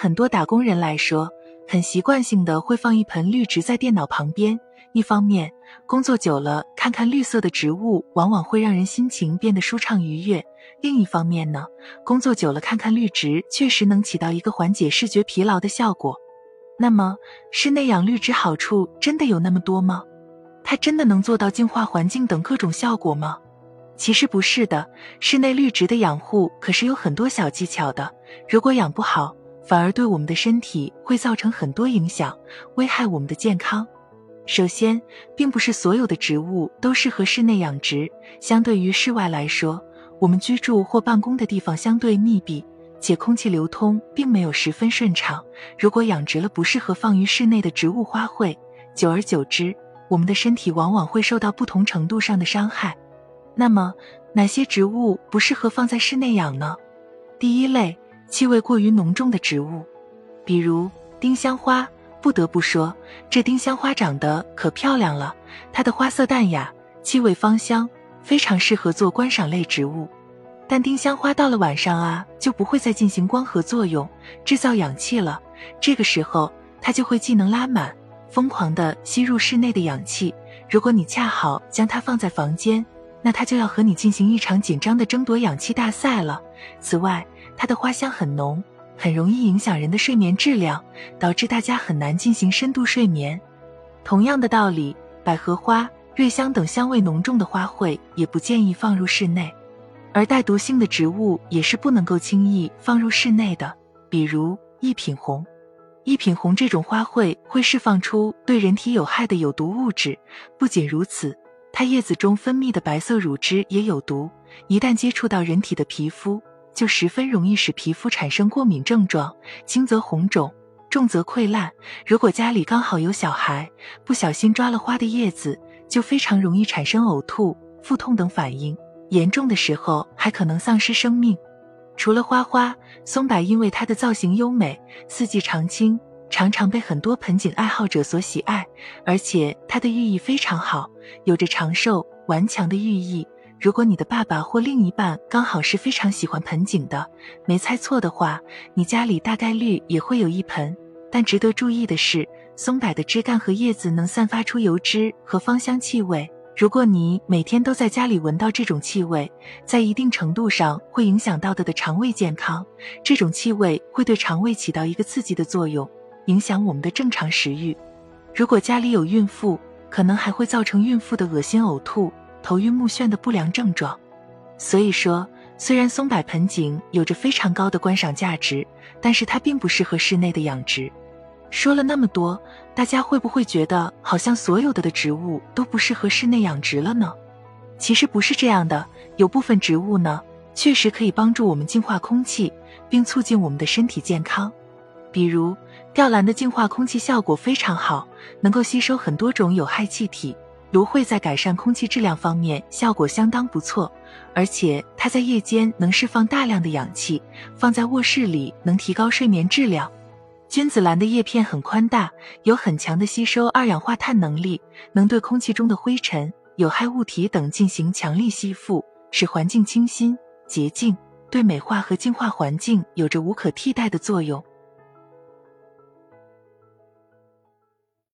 很多打工人来说，很习惯性的会放一盆绿植在电脑旁边。一方面，工作久了，看看绿色的植物，往往会让人心情变得舒畅愉悦；另一方面呢，工作久了，看看绿植，确实能起到一个缓解视觉疲劳的效果。那么，室内养绿植好处真的有那么多吗？它真的能做到净化环境等各种效果吗？其实不是的，室内绿植的养护可是有很多小技巧的。如果养不好，反而对我们的身体会造成很多影响，危害我们的健康。首先，并不是所有的植物都适合室内养殖。相对于室外来说，我们居住或办公的地方相对密闭，且空气流通并没有十分顺畅。如果养殖了不适合放于室内的植物花卉，久而久之，我们的身体往往会受到不同程度上的伤害。那么，哪些植物不适合放在室内养呢？第一类，气味过于浓重的植物，比如丁香花。不得不说，这丁香花长得可漂亮了。它的花色淡雅，气味芳香，非常适合做观赏类植物。但丁香花到了晚上啊，就不会再进行光合作用，制造氧气了。这个时候，它就会技能拉满，疯狂地吸入室内的氧气。如果你恰好将它放在房间，那它就要和你进行一场紧张的争夺氧气大赛了。此外，它的花香很浓。很容易影响人的睡眠质量，导致大家很难进行深度睡眠。同样的道理，百合花、瑞香等香味浓重的花卉也不建议放入室内，而带毒性的植物也是不能够轻易放入室内的，比如一品红。一品红这种花卉会释放出对人体有害的有毒物质，不仅如此，它叶子中分泌的白色乳汁也有毒，一旦接触到人体的皮肤。就十分容易使皮肤产生过敏症状，轻则红肿，重则溃烂。如果家里刚好有小孩，不小心抓了花的叶子，就非常容易产生呕吐、腹痛等反应，严重的时候还可能丧失生命。除了花花，松柏因为它的造型优美、四季常青，常常被很多盆景爱好者所喜爱，而且它的寓意非常好，有着长寿、顽强的寓意。如果你的爸爸或另一半刚好是非常喜欢盆景的，没猜错的话，你家里大概率也会有一盆。但值得注意的是，松柏的枝干和叶子能散发出油脂和芳香气味。如果你每天都在家里闻到这种气味，在一定程度上会影响到的的肠胃健康。这种气味会对肠胃起到一个刺激的作用，影响我们的正常食欲。如果家里有孕妇，可能还会造成孕妇的恶心呕吐。头晕目眩的不良症状，所以说，虽然松柏盆景有着非常高的观赏价值，但是它并不适合室内的养殖。说了那么多，大家会不会觉得好像所有的的植物都不适合室内养殖了呢？其实不是这样的，有部分植物呢，确实可以帮助我们净化空气，并促进我们的身体健康。比如，吊兰的净化空气效果非常好，能够吸收很多种有害气体。芦荟在改善空气质量方面效果相当不错，而且它在夜间能释放大量的氧气，放在卧室里能提高睡眠质量。君子兰的叶片很宽大，有很强的吸收二氧化碳能力，能对空气中的灰尘、有害物体等进行强力吸附，使环境清新洁净，对美化和净化环境有着无可替代的作用。